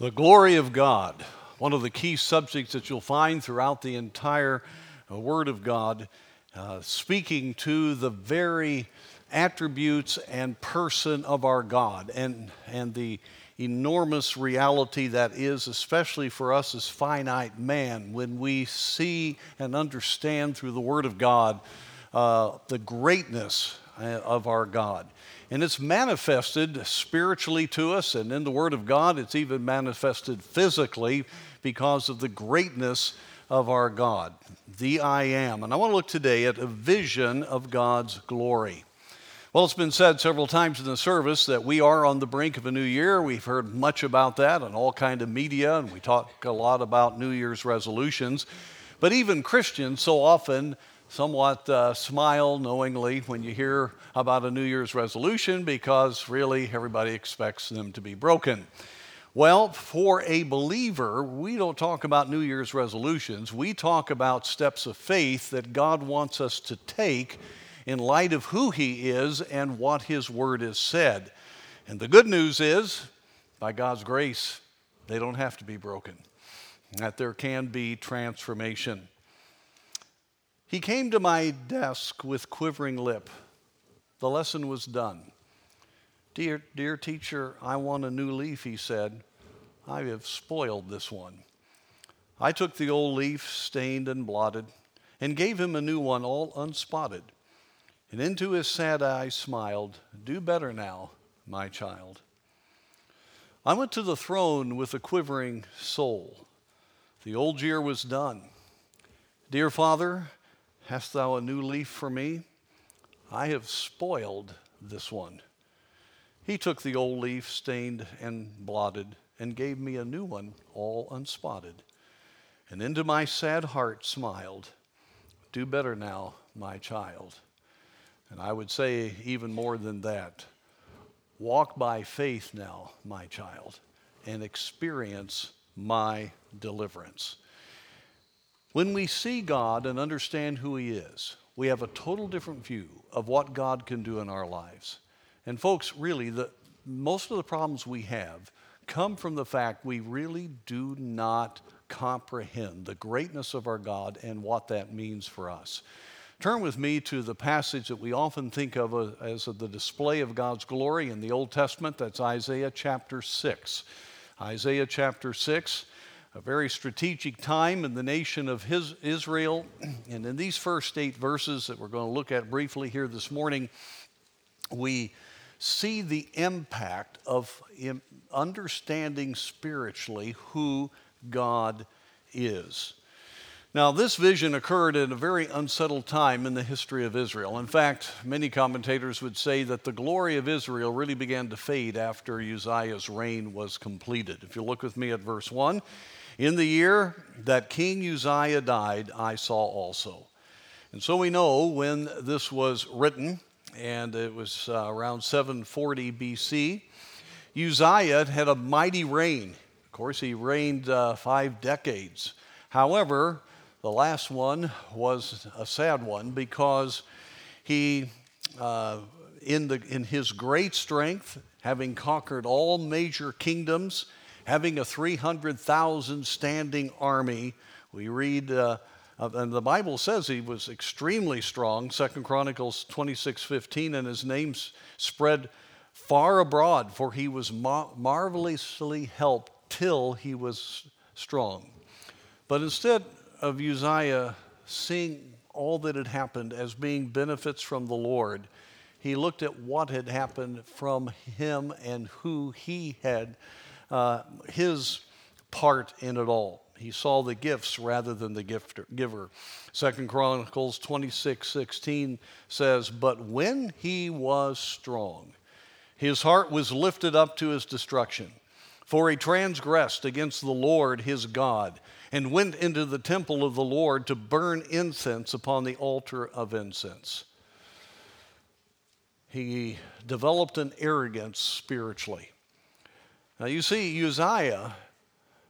The glory of God, one of the key subjects that you'll find throughout the entire uh, Word of God, uh, speaking to the very attributes and person of our God and, and the enormous reality that is, especially for us as finite man, when we see and understand through the Word of God uh, the greatness uh, of our God. And it's manifested spiritually to us, and in the Word of God, it's even manifested physically because of the greatness of our God, the I am. And I want to look today at a vision of God's glory. Well, it's been said several times in the service that we are on the brink of a new year. We've heard much about that in all kind of media, and we talk a lot about New Year's resolutions. But even Christians so often somewhat uh, smile knowingly when you hear about a New Year's resolution because really everybody expects them to be broken. Well, for a believer, we don't talk about New Year's resolutions. We talk about steps of faith that God wants us to take in light of who He is and what His Word has said. And the good news is, by God's grace, they don't have to be broken, that there can be transformation. He came to my desk with quivering lip. The lesson was done. Dear, dear teacher, I want a new leaf, he said. I have spoiled this one. I took the old leaf, stained and blotted, and gave him a new one, all unspotted. And into his sad eyes smiled, Do better now, my child. I went to the throne with a quivering soul. The old year was done. Dear Father, Hast thou a new leaf for me? I have spoiled this one. He took the old leaf, stained and blotted, and gave me a new one, all unspotted. And into my sad heart smiled, Do better now, my child. And I would say even more than that walk by faith now, my child, and experience my deliverance. When we see God and understand who He is, we have a total different view of what God can do in our lives. And folks, really, the, most of the problems we have come from the fact we really do not comprehend the greatness of our God and what that means for us. Turn with me to the passage that we often think of as the display of God's glory in the Old Testament. That's Isaiah chapter 6. Isaiah chapter 6 a very strategic time in the nation of his, Israel. And in these first eight verses that we're going to look at briefly here this morning, we see the impact of understanding spiritually who God is. Now, this vision occurred at a very unsettled time in the history of Israel. In fact, many commentators would say that the glory of Israel really began to fade after Uzziah's reign was completed. If you look with me at verse 1, in the year that King Uzziah died, I saw also. And so we know when this was written, and it was uh, around 740 BC. Uzziah had a mighty reign. Of course, he reigned uh, five decades. However, the last one was a sad one because he, uh, in, the, in his great strength, having conquered all major kingdoms, having a 300,000 standing army. We read, uh, and the Bible says he was extremely strong, Second Chronicles 26 15, and his name spread far abroad, for he was mar- marvelously helped till he was strong. But instead of Uzziah seeing all that had happened as being benefits from the Lord, he looked at what had happened from him and who he had uh, his part in it all. He saw the gifts rather than the gifter, giver. Second Chronicles 26 16 says, But when he was strong, his heart was lifted up to his destruction. For he transgressed against the Lord his God, and went into the temple of the Lord to burn incense upon the altar of incense. He developed an arrogance spiritually. Now, you see, Uzziah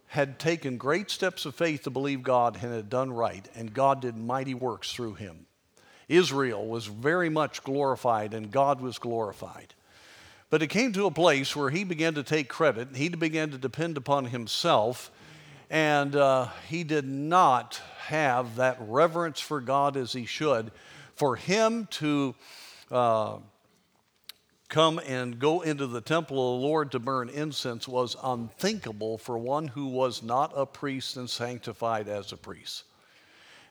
had taken great steps of faith to believe God and had done right, and God did mighty works through him. Israel was very much glorified, and God was glorified. But it came to a place where he began to take credit, he began to depend upon himself, and uh, he did not have that reverence for God as he should. For him to uh, come and go into the temple of the Lord to burn incense was unthinkable for one who was not a priest and sanctified as a priest.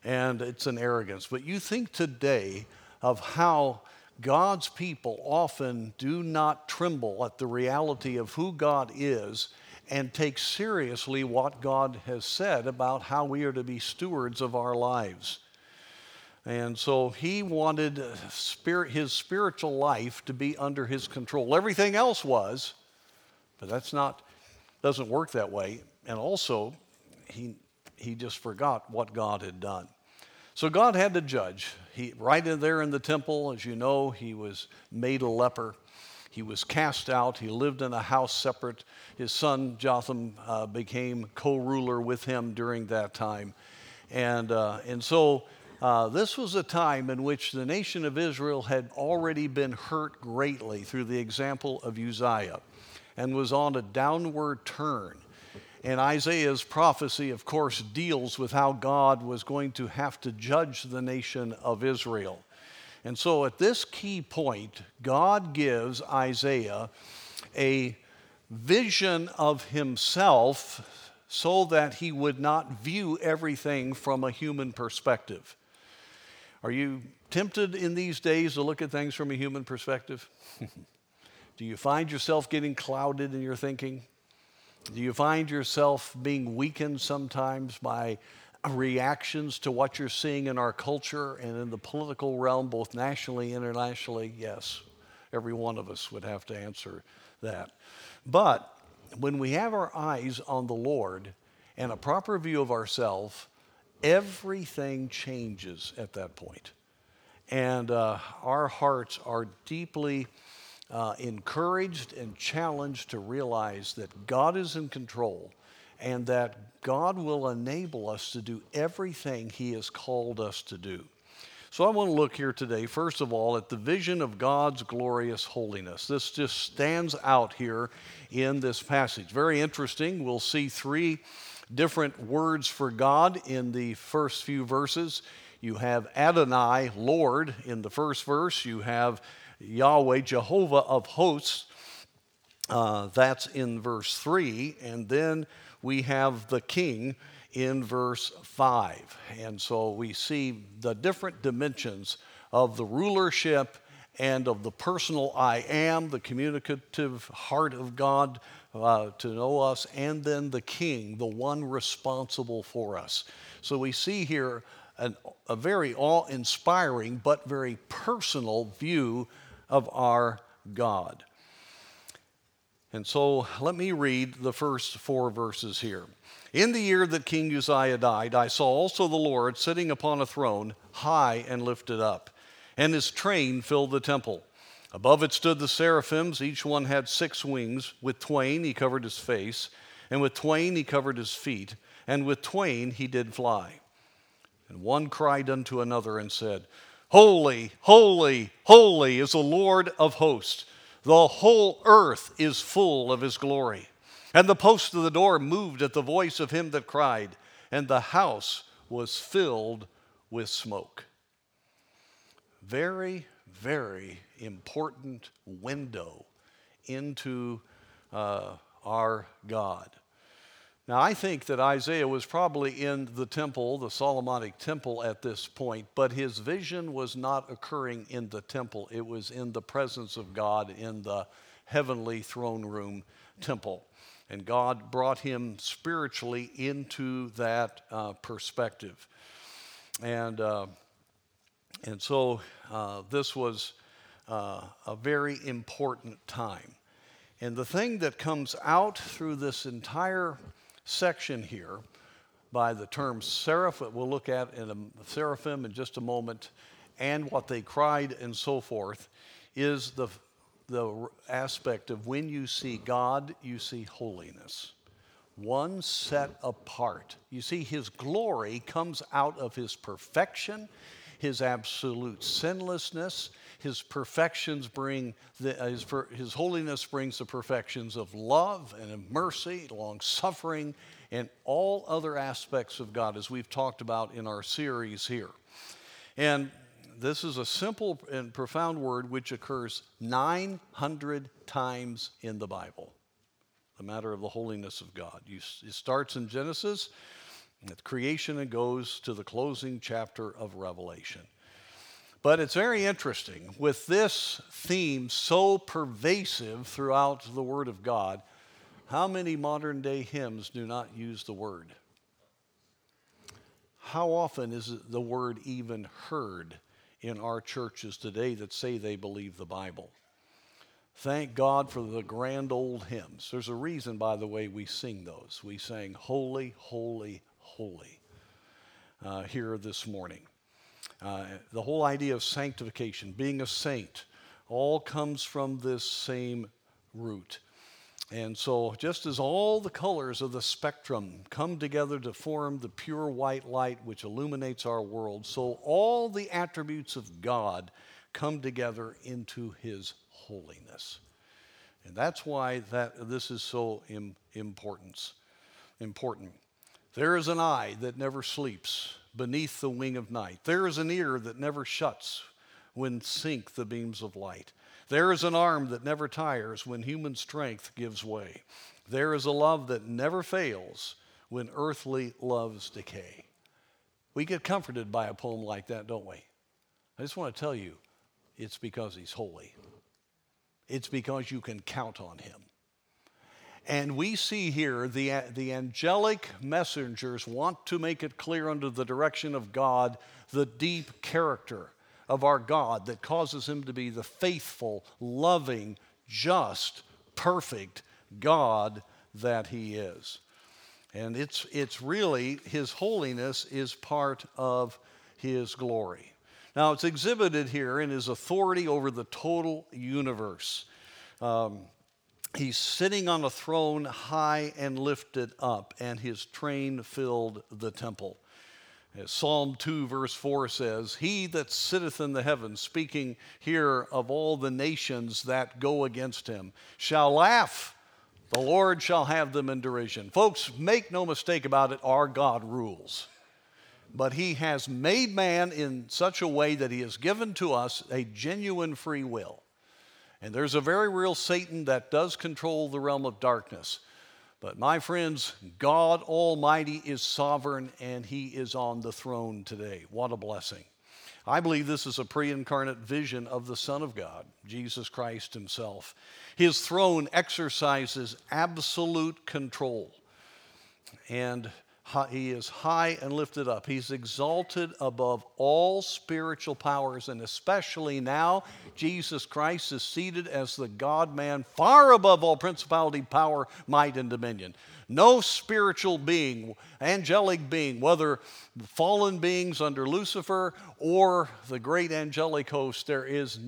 And it's an arrogance. But you think today of how God's people often do not tremble at the reality of who God is and take seriously what God has said about how we are to be stewards of our lives. And so he wanted spirit, his spiritual life to be under his control. Everything else was, but that's not, doesn't work that way. And also, he, he just forgot what God had done. So God had to judge. He, right in there in the temple, as you know, he was made a leper. He was cast out. He lived in a house separate. His son Jotham uh, became co ruler with him during that time. And, uh, and so uh, this was a time in which the nation of Israel had already been hurt greatly through the example of Uzziah and was on a downward turn. And Isaiah's prophecy, of course, deals with how God was going to have to judge the nation of Israel. And so at this key point, God gives Isaiah a vision of himself so that he would not view everything from a human perspective. Are you tempted in these days to look at things from a human perspective? Do you find yourself getting clouded in your thinking? Do you find yourself being weakened sometimes by reactions to what you're seeing in our culture and in the political realm, both nationally and internationally? Yes, every one of us would have to answer that. But when we have our eyes on the Lord and a proper view of ourselves, everything changes at that point. And uh, our hearts are deeply uh, encouraged and challenged to realize that God is in control and that God will enable us to do everything He has called us to do. So I want to look here today, first of all, at the vision of God's glorious holiness. This just stands out here in this passage. Very interesting. We'll see three different words for God in the first few verses. You have Adonai, Lord, in the first verse. You have Yahweh, Jehovah of hosts. Uh, that's in verse 3. And then we have the king in verse 5. And so we see the different dimensions of the rulership and of the personal I am, the communicative heart of God uh, to know us, and then the king, the one responsible for us. So we see here an, a very awe inspiring but very personal view of our God. And so let me read the first four verses here. In the year that King Uzziah died, I saw also the Lord sitting upon a throne, high and lifted up, and his train filled the temple. Above it stood the seraphims, each one had six wings. With twain he covered his face, and with twain he covered his feet, and with twain he did fly. And one cried unto another and said, Holy, holy, holy is the Lord of hosts. The whole earth is full of his glory. And the post of the door moved at the voice of him that cried, and the house was filled with smoke. Very, very important window into uh, our God. Now, I think that Isaiah was probably in the temple, the Solomonic temple at this point, but his vision was not occurring in the temple. It was in the presence of God in the heavenly throne room temple. And God brought him spiritually into that uh, perspective. And, uh, and so uh, this was uh, a very important time. And the thing that comes out through this entire section here by the term seraph, we'll look at in a seraphim in just a moment, and what they cried and so forth, is the, the aspect of when you see God, you see holiness. One set apart. You see, his glory comes out of his perfection, his absolute sinlessness, his perfections bring, the, uh, his, his holiness brings the perfections of love and of mercy, long suffering, and all other aspects of God, as we've talked about in our series here. And this is a simple and profound word which occurs 900 times in the Bible the matter of the holiness of God. You, it starts in Genesis, with creation, and goes to the closing chapter of Revelation. But it's very interesting with this theme so pervasive throughout the Word of God, how many modern day hymns do not use the word? How often is the word even heard in our churches today that say they believe the Bible? Thank God for the grand old hymns. There's a reason, by the way, we sing those. We sang Holy, Holy, Holy uh, here this morning. Uh, the whole idea of sanctification, being a saint, all comes from this same root. And so, just as all the colors of the spectrum come together to form the pure white light which illuminates our world, so all the attributes of God come together into His holiness. And that's why that, this is so Im, important. important. There is an eye that never sleeps beneath the wing of night. There is an ear that never shuts when sink the beams of light. There is an arm that never tires when human strength gives way. There is a love that never fails when earthly loves decay. We get comforted by a poem like that, don't we? I just want to tell you, it's because he's holy. It's because you can count on him. And we see here the, the angelic messengers want to make it clear under the direction of God the deep character of our God that causes him to be the faithful, loving, just, perfect God that he is. And it's, it's really, his holiness is part of his glory. Now, it's exhibited here in his authority over the total universe. Um, he's sitting on a throne high and lifted up, and his train filled the temple. As Psalm 2, verse 4 says, He that sitteth in the heavens, speaking here of all the nations that go against him, shall laugh. The Lord shall have them in derision. Folks, make no mistake about it, our God rules. But He has made man in such a way that He has given to us a genuine free will. And there's a very real Satan that does control the realm of darkness. But my friends, God Almighty is sovereign and He is on the throne today. What a blessing. I believe this is a pre incarnate vision of the Son of God, Jesus Christ Himself. His throne exercises absolute control. And he is high and lifted up. He's exalted above all spiritual powers, and especially now, Jesus Christ is seated as the God man, far above all principality, power, might, and dominion. No spiritual being, angelic being, whether fallen beings under Lucifer or the great angelic host, there is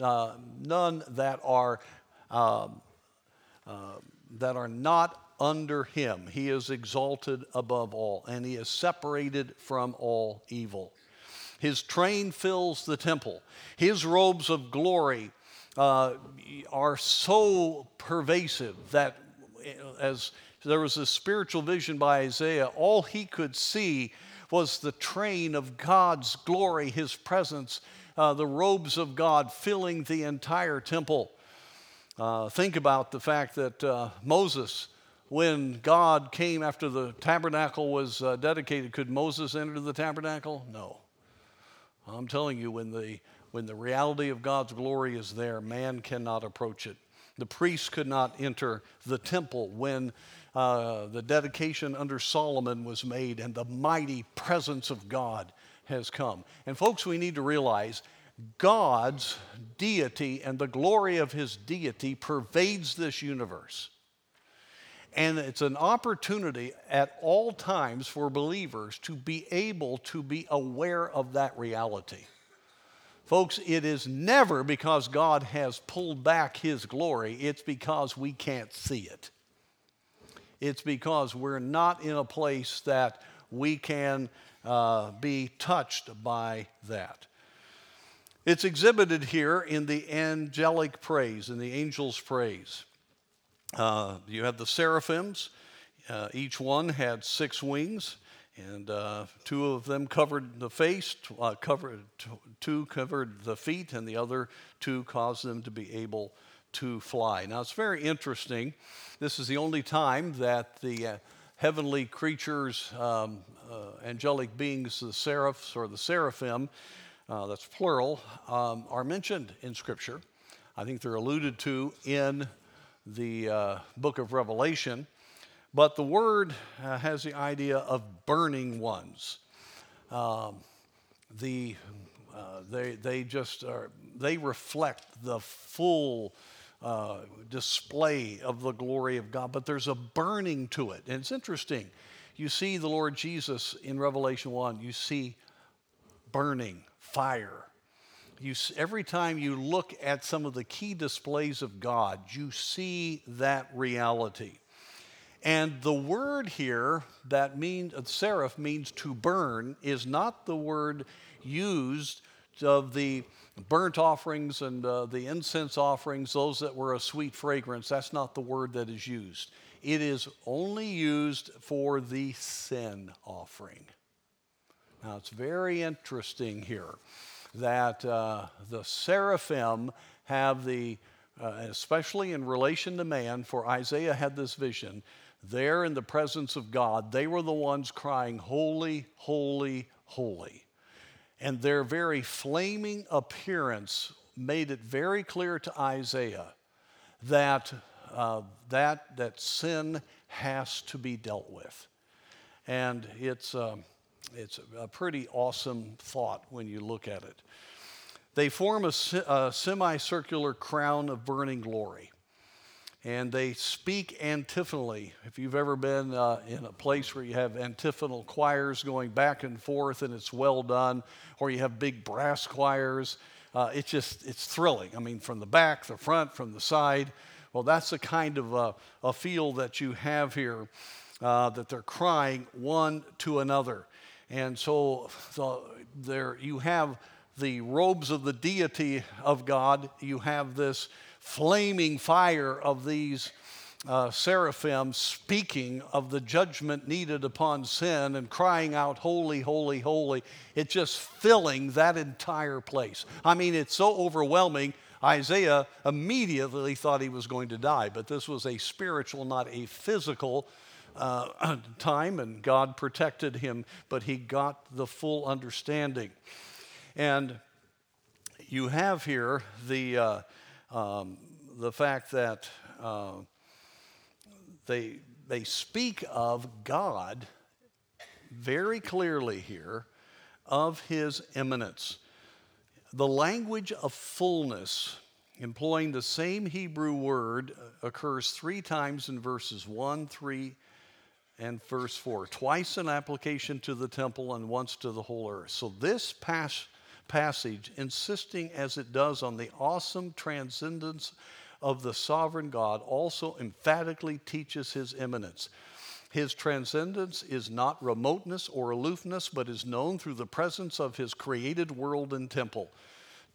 uh, none that are. Uh, uh, that are not under him. He is exalted above all, and he is separated from all evil. His train fills the temple. His robes of glory uh, are so pervasive that as there was a spiritual vision by Isaiah, all he could see was the train of God's glory, his presence, uh, the robes of God filling the entire temple. Uh, think about the fact that uh, Moses when God came after the tabernacle was uh, dedicated, could Moses enter the tabernacle? No. I'm telling you, when the, when the reality of God's glory is there, man cannot approach it. The priests could not enter the temple when uh, the dedication under Solomon was made and the mighty presence of God has come. And, folks, we need to realize God's deity and the glory of his deity pervades this universe. And it's an opportunity at all times for believers to be able to be aware of that reality. Folks, it is never because God has pulled back His glory, it's because we can't see it. It's because we're not in a place that we can uh, be touched by that. It's exhibited here in the angelic praise, in the angel's praise. Uh, you have the seraphims, uh, each one had six wings, and uh, two of them covered the face, uh, covered, two covered the feet, and the other two caused them to be able to fly. Now, it's very interesting. This is the only time that the uh, heavenly creatures, um, uh, angelic beings, the seraphs or the seraphim, that's plural, um, are mentioned in Scripture. I think they're alluded to in the uh, book of Revelation. But the word uh, has the idea of burning ones. Um, the, uh, they, they just are, they reflect the full uh, display of the glory of God, but there's a burning to it. And it's interesting. You see the Lord Jesus in Revelation 1, you see burning fire. You, every time you look at some of the key displays of God, you see that reality. And the word here that means uh, seraph means to burn is not the word used of the burnt offerings and uh, the incense offerings, those that were a sweet fragrance. That's not the word that is used. It is only used for the sin offering. Now, it's very interesting here that uh, the seraphim have the, uh, especially in relation to man, for Isaiah had this vision, there in the presence of God, they were the ones crying, Holy, holy, holy. And their very flaming appearance made it very clear to Isaiah that, uh, that, that sin has to be dealt with. And it's, uh, it's a pretty awesome thought when you look at it. They form a, a semicircular crown of burning glory and they speak antiphonally. If you've ever been uh, in a place where you have antiphonal choirs going back and forth and it's well done, or you have big brass choirs, uh, it's just, it's thrilling. I mean, from the back, the front, from the side. Well, that's the kind of uh, a feel that you have here, uh, that they're crying one to another. And so the, there you have the robes of the deity of God, you have this flaming fire of these uh, seraphim speaking of the judgment needed upon sin and crying out, Holy, holy, holy. It's just filling that entire place. I mean, it's so overwhelming. Isaiah immediately thought he was going to die, but this was a spiritual, not a physical uh, time, and God protected him, but he got the full understanding. And you have here the. Uh, um, the fact that uh, they, they speak of God very clearly here of his immanence. The language of fullness, employing the same Hebrew word, occurs three times in verses 1, 3, and verse 4. Twice an application to the temple and once to the whole earth. So this passage passage, insisting as it does on the awesome transcendence of the sovereign God, also emphatically teaches his immanence. His transcendence is not remoteness or aloofness, but is known through the presence of his created world and temple.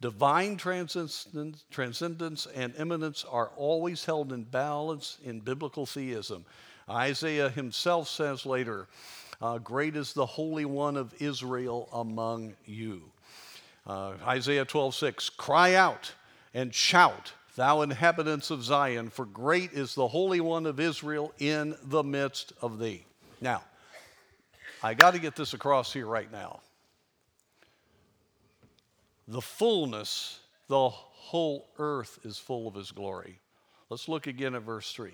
Divine transcendence, transcendence and immanence are always held in balance in biblical theism. Isaiah himself says later, uh, Great is the Holy One of Israel among you. Uh, Isaiah 12, 6, cry out and shout, thou inhabitants of Zion, for great is the Holy One of Israel in the midst of thee. Now, I got to get this across here right now. The fullness, the whole earth is full of his glory. Let's look again at verse 3.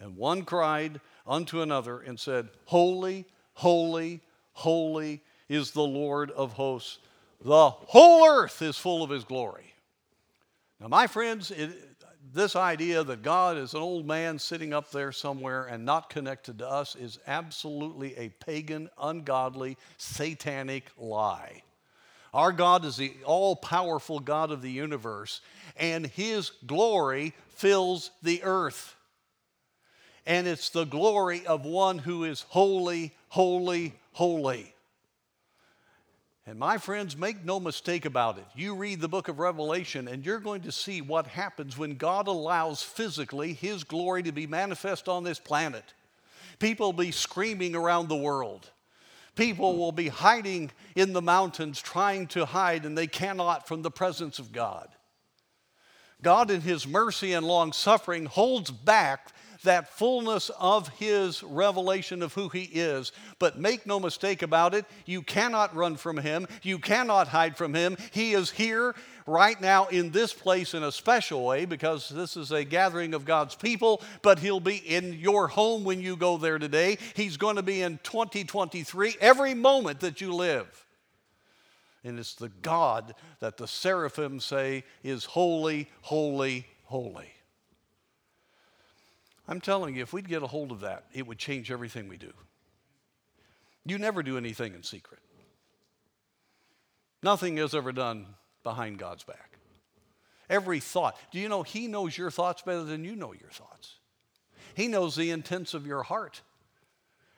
And one cried unto another and said, Holy, holy, holy is the Lord of hosts. The whole earth is full of his glory. Now, my friends, it, this idea that God is an old man sitting up there somewhere and not connected to us is absolutely a pagan, ungodly, satanic lie. Our God is the all powerful God of the universe, and His glory fills the earth. And it's the glory of one who is holy, holy, holy. And my friends, make no mistake about it. You read the book of Revelation, and you're going to see what happens when God allows physically His glory to be manifest on this planet. People will be screaming around the world. People will be hiding in the mountains, trying to hide, and they cannot from the presence of God. God, in His mercy and long suffering, holds back that fullness of his revelation of who he is. But make no mistake about it, you cannot run from him, you cannot hide from him. He is here right now in this place in a special way because this is a gathering of God's people, but he'll be in your home when you go there today. He's going to be in 2023 every moment that you live. And it's the God that the seraphim say is holy, holy, holy. I'm telling you, if we'd get a hold of that, it would change everything we do. You never do anything in secret. Nothing is ever done behind God's back. Every thought. Do you know He knows your thoughts better than you know your thoughts? He knows the intents of your heart.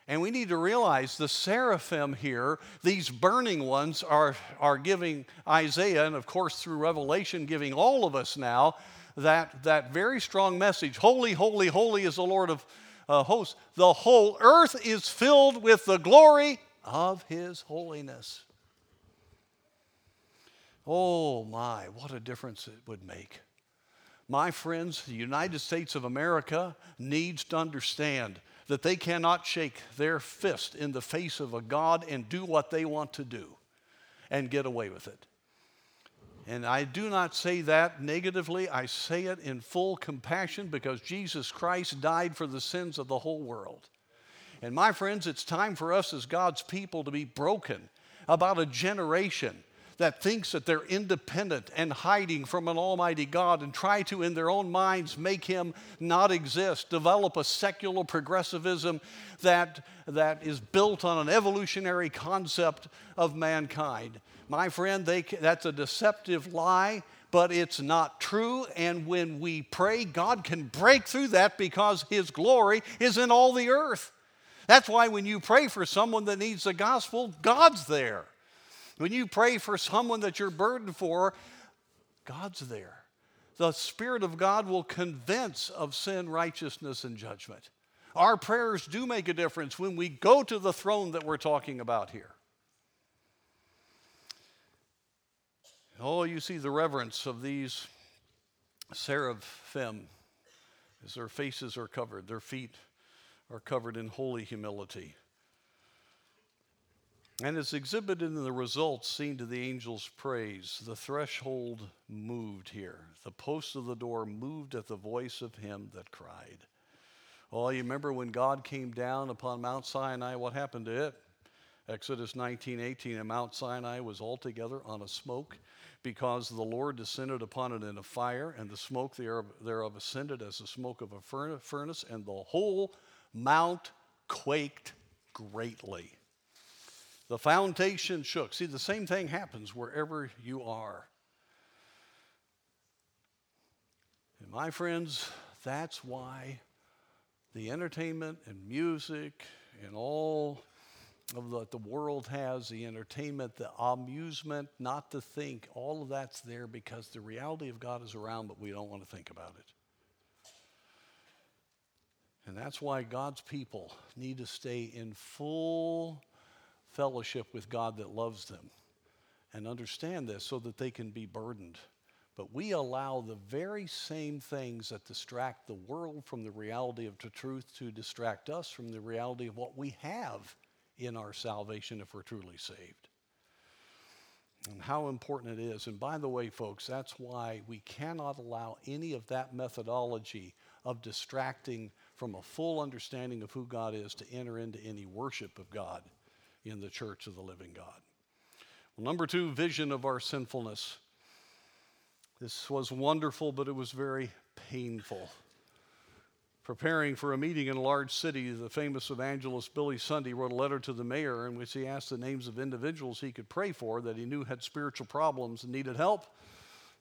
And we need to realize the seraphim here, these burning ones, are, are giving Isaiah, and of course through Revelation, giving all of us now that, that very strong message Holy, holy, holy is the Lord of uh, hosts. The whole earth is filled with the glory of his holiness. Oh my, what a difference it would make. My friends, the United States of America needs to understand that they cannot shake their fist in the face of a God and do what they want to do and get away with it. And I do not say that negatively, I say it in full compassion because Jesus Christ died for the sins of the whole world. And my friends, it's time for us as God's people to be broken about a generation that thinks that they're independent and hiding from an almighty God and try to, in their own minds, make him not exist, develop a secular progressivism that, that is built on an evolutionary concept of mankind. My friend, they, that's a deceptive lie, but it's not true. And when we pray, God can break through that because His glory is in all the earth. That's why when you pray for someone that needs the gospel, God's there. When you pray for someone that you're burdened for, God's there. The Spirit of God will convince of sin, righteousness, and judgment. Our prayers do make a difference when we go to the throne that we're talking about here. Oh, you see the reverence of these seraphim as their faces are covered, their feet are covered in holy humility. And it's exhibited in the results seen to the angel's praise. The threshold moved here. The post of the door moved at the voice of him that cried. Oh, you remember when God came down upon Mount Sinai, what happened to it? Exodus 19 18, and Mount Sinai was altogether on a smoke because the Lord descended upon it in a fire, and the smoke thereof ascended as the smoke of a furnace, and the whole mount quaked greatly. The foundation shook. See, the same thing happens wherever you are. And my friends, that's why the entertainment and music and all of what the world has, the entertainment, the amusement, not to think, all of that's there because the reality of God is around, but we don't want to think about it. And that's why God's people need to stay in full fellowship with God that loves them and understand this so that they can be burdened. But we allow the very same things that distract the world from the reality of the truth to distract us from the reality of what we have in our salvation if we're truly saved. And how important it is. And by the way, folks, that's why we cannot allow any of that methodology of distracting from a full understanding of who God is to enter into any worship of God in the church of the living God. Well, number two, vision of our sinfulness. This was wonderful, but it was very painful preparing for a meeting in a large city, the famous evangelist Billy Sunday wrote a letter to the mayor in which he asked the names of individuals he could pray for that he knew had spiritual problems and needed help.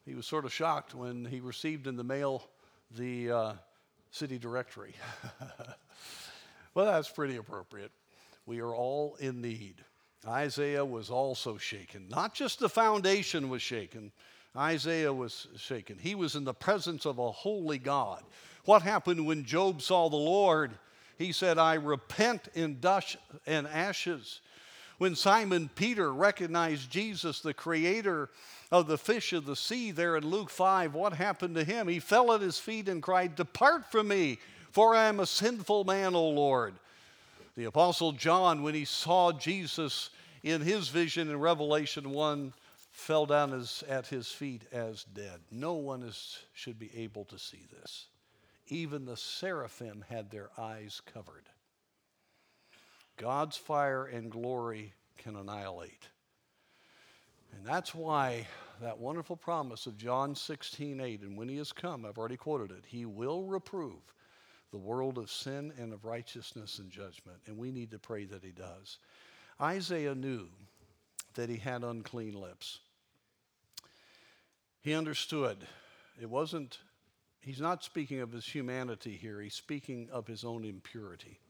He was sort of shocked when he received in the mail the uh, city directory. well, that's pretty appropriate. We are all in need. Isaiah was also shaken. Not just the foundation was shaken, Isaiah was shaken. He was in the presence of a holy God. What happened when Job saw the Lord? He said, I repent in dust and ashes. When Simon Peter recognized Jesus, the creator of the fish of the sea, there in Luke 5, what happened to him? He fell at his feet and cried, Depart from me, for I am a sinful man, O Lord. The Apostle John, when he saw Jesus in his vision in Revelation 1, fell down as, at his feet as dead. No one is, should be able to see this. Even the seraphim had their eyes covered. God's fire and glory can annihilate. And that's why that wonderful promise of John 16, 8, and when he has come, I've already quoted it, he will reprove the world of sin and of righteousness and judgment. And we need to pray that he does. Isaiah knew that he had unclean lips. He understood. It wasn't, he's not speaking of his humanity here, he's speaking of his own impurity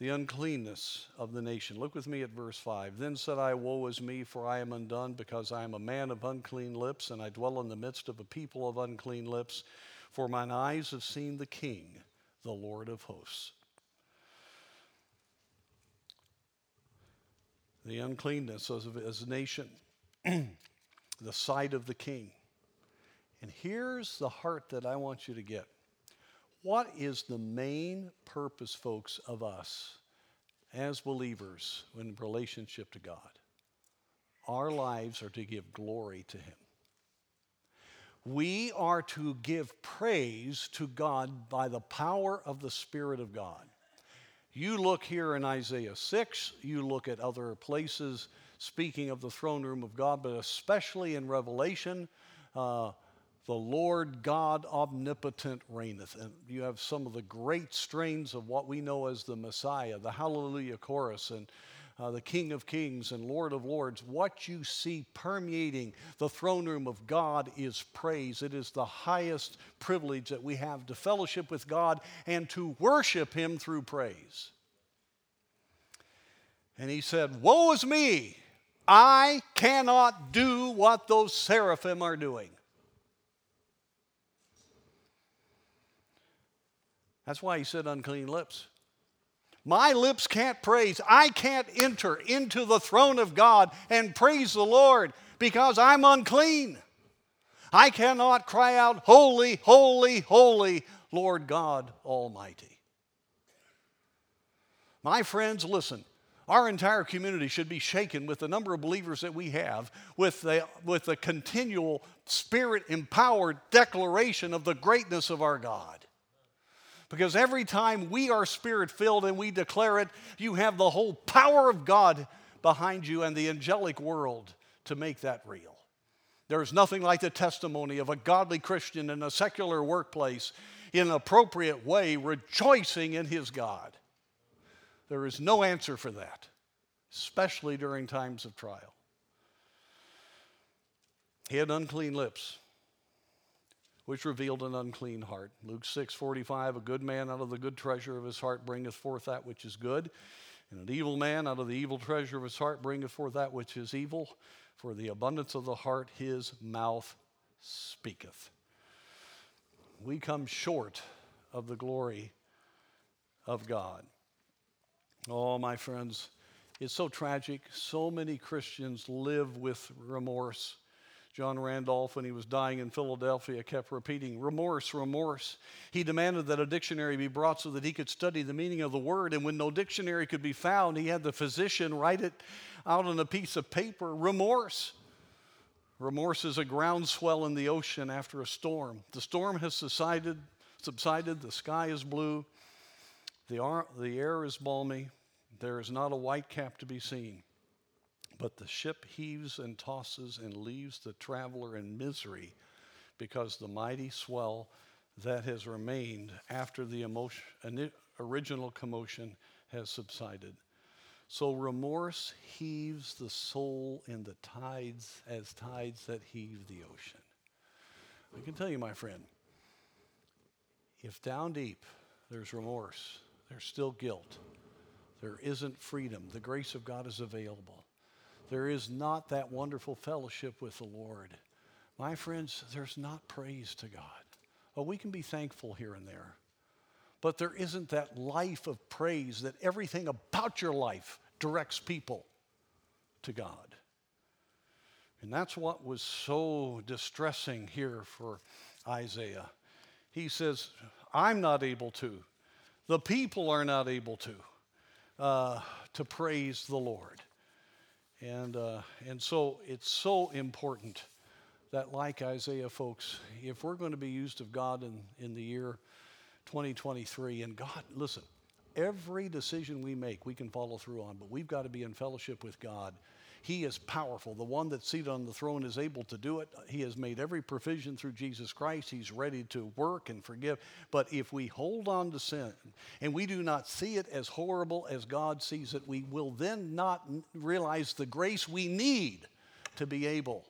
the uncleanness of the nation. Look with me at verse 5. Then said I, Woe is me, for I am undone, because I am a man of unclean lips, and I dwell in the midst of a people of unclean lips. For mine eyes have seen the King, the Lord of hosts. The uncleanness of his nation, the sight of the King. And here's the heart that I want you to get. What is the main purpose, folks, of us as believers in relationship to God? Our lives are to give glory to Him. We are to give praise to God by the power of the Spirit of God. You look here in Isaiah 6, you look at other places speaking of the throne room of God, but especially in Revelation. Uh, the Lord God omnipotent reigneth. And you have some of the great strains of what we know as the Messiah, the Hallelujah chorus, and uh, the King of Kings and Lord of Lords. What you see permeating the throne room of God is praise. It is the highest privilege that we have to fellowship with God and to worship Him through praise. And he said, Woe is me! I cannot do what those seraphim are doing. That's why he said unclean lips. My lips can't praise. I can't enter into the throne of God and praise the Lord because I'm unclean. I cannot cry out, Holy, holy, holy, Lord God Almighty. My friends, listen. Our entire community should be shaken with the number of believers that we have, with the, with the continual spirit empowered declaration of the greatness of our God. Because every time we are spirit filled and we declare it, you have the whole power of God behind you and the angelic world to make that real. There is nothing like the testimony of a godly Christian in a secular workplace in an appropriate way rejoicing in his God. There is no answer for that, especially during times of trial. He had unclean lips which revealed an unclean heart. Luke 6 45, a good man out of the good treasure of his heart bringeth forth that which is good, and an evil man out of the evil treasure of his heart bringeth forth that which is evil. For the abundance of the heart his mouth speaketh. We come short of the glory of God. Oh, my friends, it's so tragic. So many Christians live with remorse. John Randolph, when he was dying in Philadelphia, kept repeating, Remorse, remorse. He demanded that a dictionary be brought so that he could study the meaning of the word. And when no dictionary could be found, he had the physician write it out on a piece of paper Remorse. Remorse is a groundswell in the ocean after a storm. The storm has subsided, subsided the sky is blue, the, the air is balmy, there is not a white cap to be seen. But the ship heaves and tosses and leaves the traveler in misery because the mighty swell that has remained after the emotion, original commotion has subsided. So remorse heaves the soul in the tides as tides that heave the ocean. I can tell you, my friend, if down deep there's remorse, there's still guilt, there isn't freedom. The grace of God is available. There is not that wonderful fellowship with the Lord. My friends, there's not praise to God. Well, we can be thankful here and there, but there isn't that life of praise that everything about your life directs people to God. And that's what was so distressing here for Isaiah. He says, I'm not able to. The people are not able to, uh, to praise the Lord. And, uh, and so it's so important that, like Isaiah, folks, if we're going to be used of God in, in the year 2023, and God, listen, every decision we make, we can follow through on, but we've got to be in fellowship with God he is powerful. The one that's seated on the throne is able to do it. He has made every provision through Jesus Christ. He's ready to work and forgive. But if we hold on to sin and we do not see it as horrible as God sees it, we will then not realize the grace we need to be able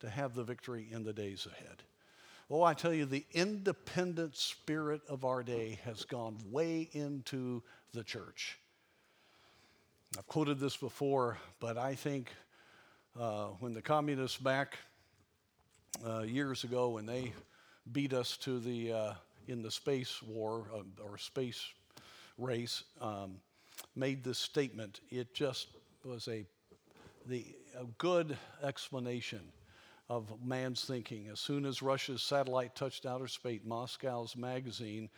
to have the victory in the days ahead. Oh, I tell you, the independent spirit of our day has gone way into the church. I've quoted this before, but I think uh, when the communists back uh, years ago, when they beat us to the uh, in the space war uh, or space race, um, made this statement. It just was a the a good explanation of man's thinking. As soon as Russia's satellite touched outer space, Moscow's magazine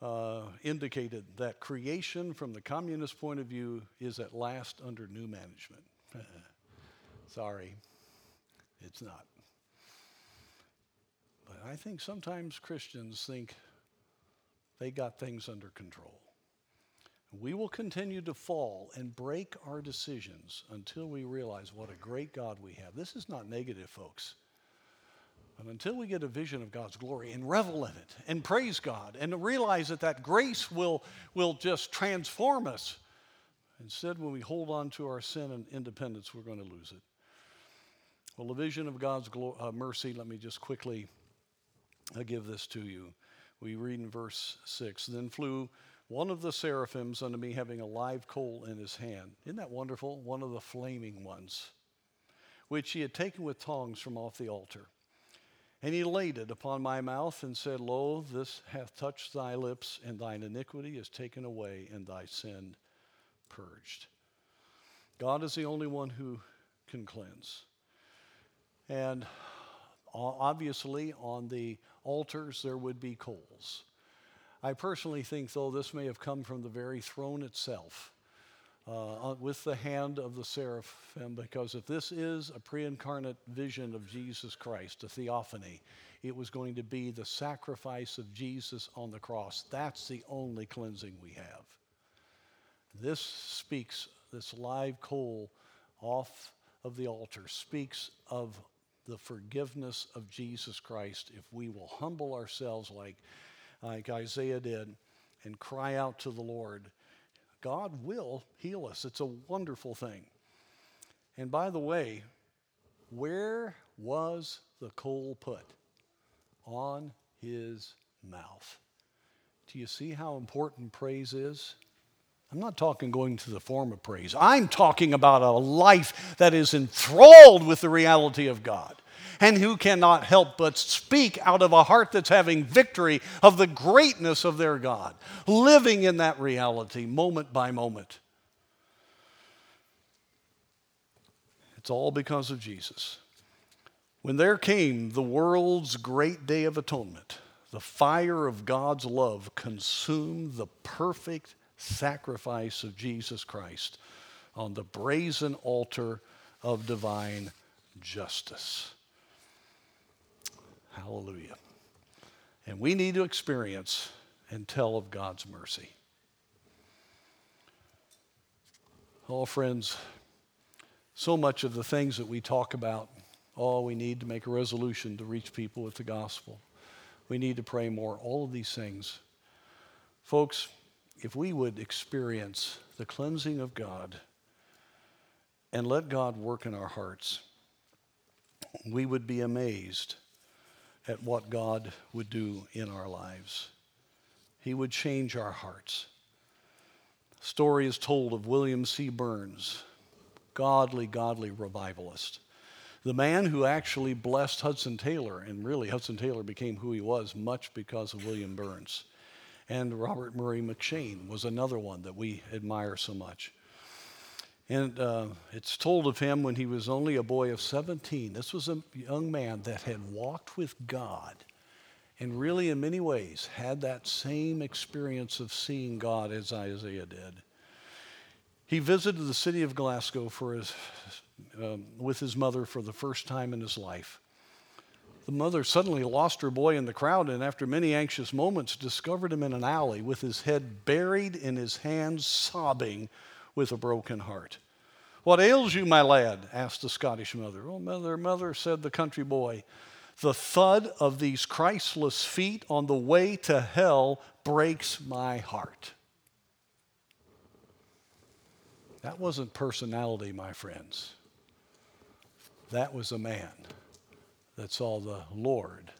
uh, indicated that creation, from the communist point of view, is at last under new management. Sorry, it's not. But I think sometimes Christians think they got things under control. We will continue to fall and break our decisions until we realize what a great God we have. This is not negative, folks. But until we get a vision of God's glory and revel in it and praise God and realize that that grace will, will just transform us, instead, when we hold on to our sin and independence, we're going to lose it. Well, the vision of God's glo- uh, mercy, let me just quickly uh, give this to you. We read in verse 6 Then flew one of the seraphims unto me, having a live coal in his hand. Isn't that wonderful? One of the flaming ones, which he had taken with tongs from off the altar. And he laid it upon my mouth and said, Lo, this hath touched thy lips, and thine iniquity is taken away, and thy sin purged. God is the only one who can cleanse. And obviously, on the altars, there would be coals. I personally think, though, this may have come from the very throne itself uh, with the hand of the seraphim, because if this is a pre incarnate vision of Jesus Christ, a theophany, it was going to be the sacrifice of Jesus on the cross. That's the only cleansing we have. This speaks, this live coal off of the altar speaks of the forgiveness of Jesus Christ if we will humble ourselves like, like Isaiah did and cry out to the Lord God will heal us. It's a wonderful thing. And by the way, where was the coal put? On his mouth. Do you see how important praise is? I'm not talking going to the form of praise. I'm talking about a life that is enthralled with the reality of God and who cannot help but speak out of a heart that's having victory of the greatness of their God, living in that reality moment by moment. It's all because of Jesus. When there came the world's great day of atonement, the fire of God's love consumed the perfect sacrifice of Jesus Christ on the brazen altar of divine justice. Hallelujah. And we need to experience and tell of God's mercy. Oh, friends, so much of the things that we talk about, oh, we need to make a resolution to reach people with the gospel. We need to pray more, all of these things. Folks, if we would experience the cleansing of God and let God work in our hearts, we would be amazed at what God would do in our lives. He would change our hearts. story is told of William C. Burns, godly, godly revivalist. The man who actually blessed Hudson Taylor, and really Hudson Taylor became who he was much because of William Burns. And Robert Murray M'Cheyne was another one that we admire so much. And uh, it's told of him when he was only a boy of 17. This was a young man that had walked with God and really, in many ways, had that same experience of seeing God as Isaiah did. He visited the city of Glasgow for his, um, with his mother for the first time in his life. The mother suddenly lost her boy in the crowd and, after many anxious moments, discovered him in an alley with his head buried in his hands, sobbing with a broken heart. What ails you, my lad? asked the Scottish mother. Oh, mother, mother, said the country boy. The thud of these Christless feet on the way to hell breaks my heart. That wasn't personality, my friends. That was a man that saw the Lord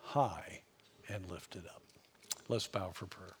high and lifted up. Let's bow for prayer.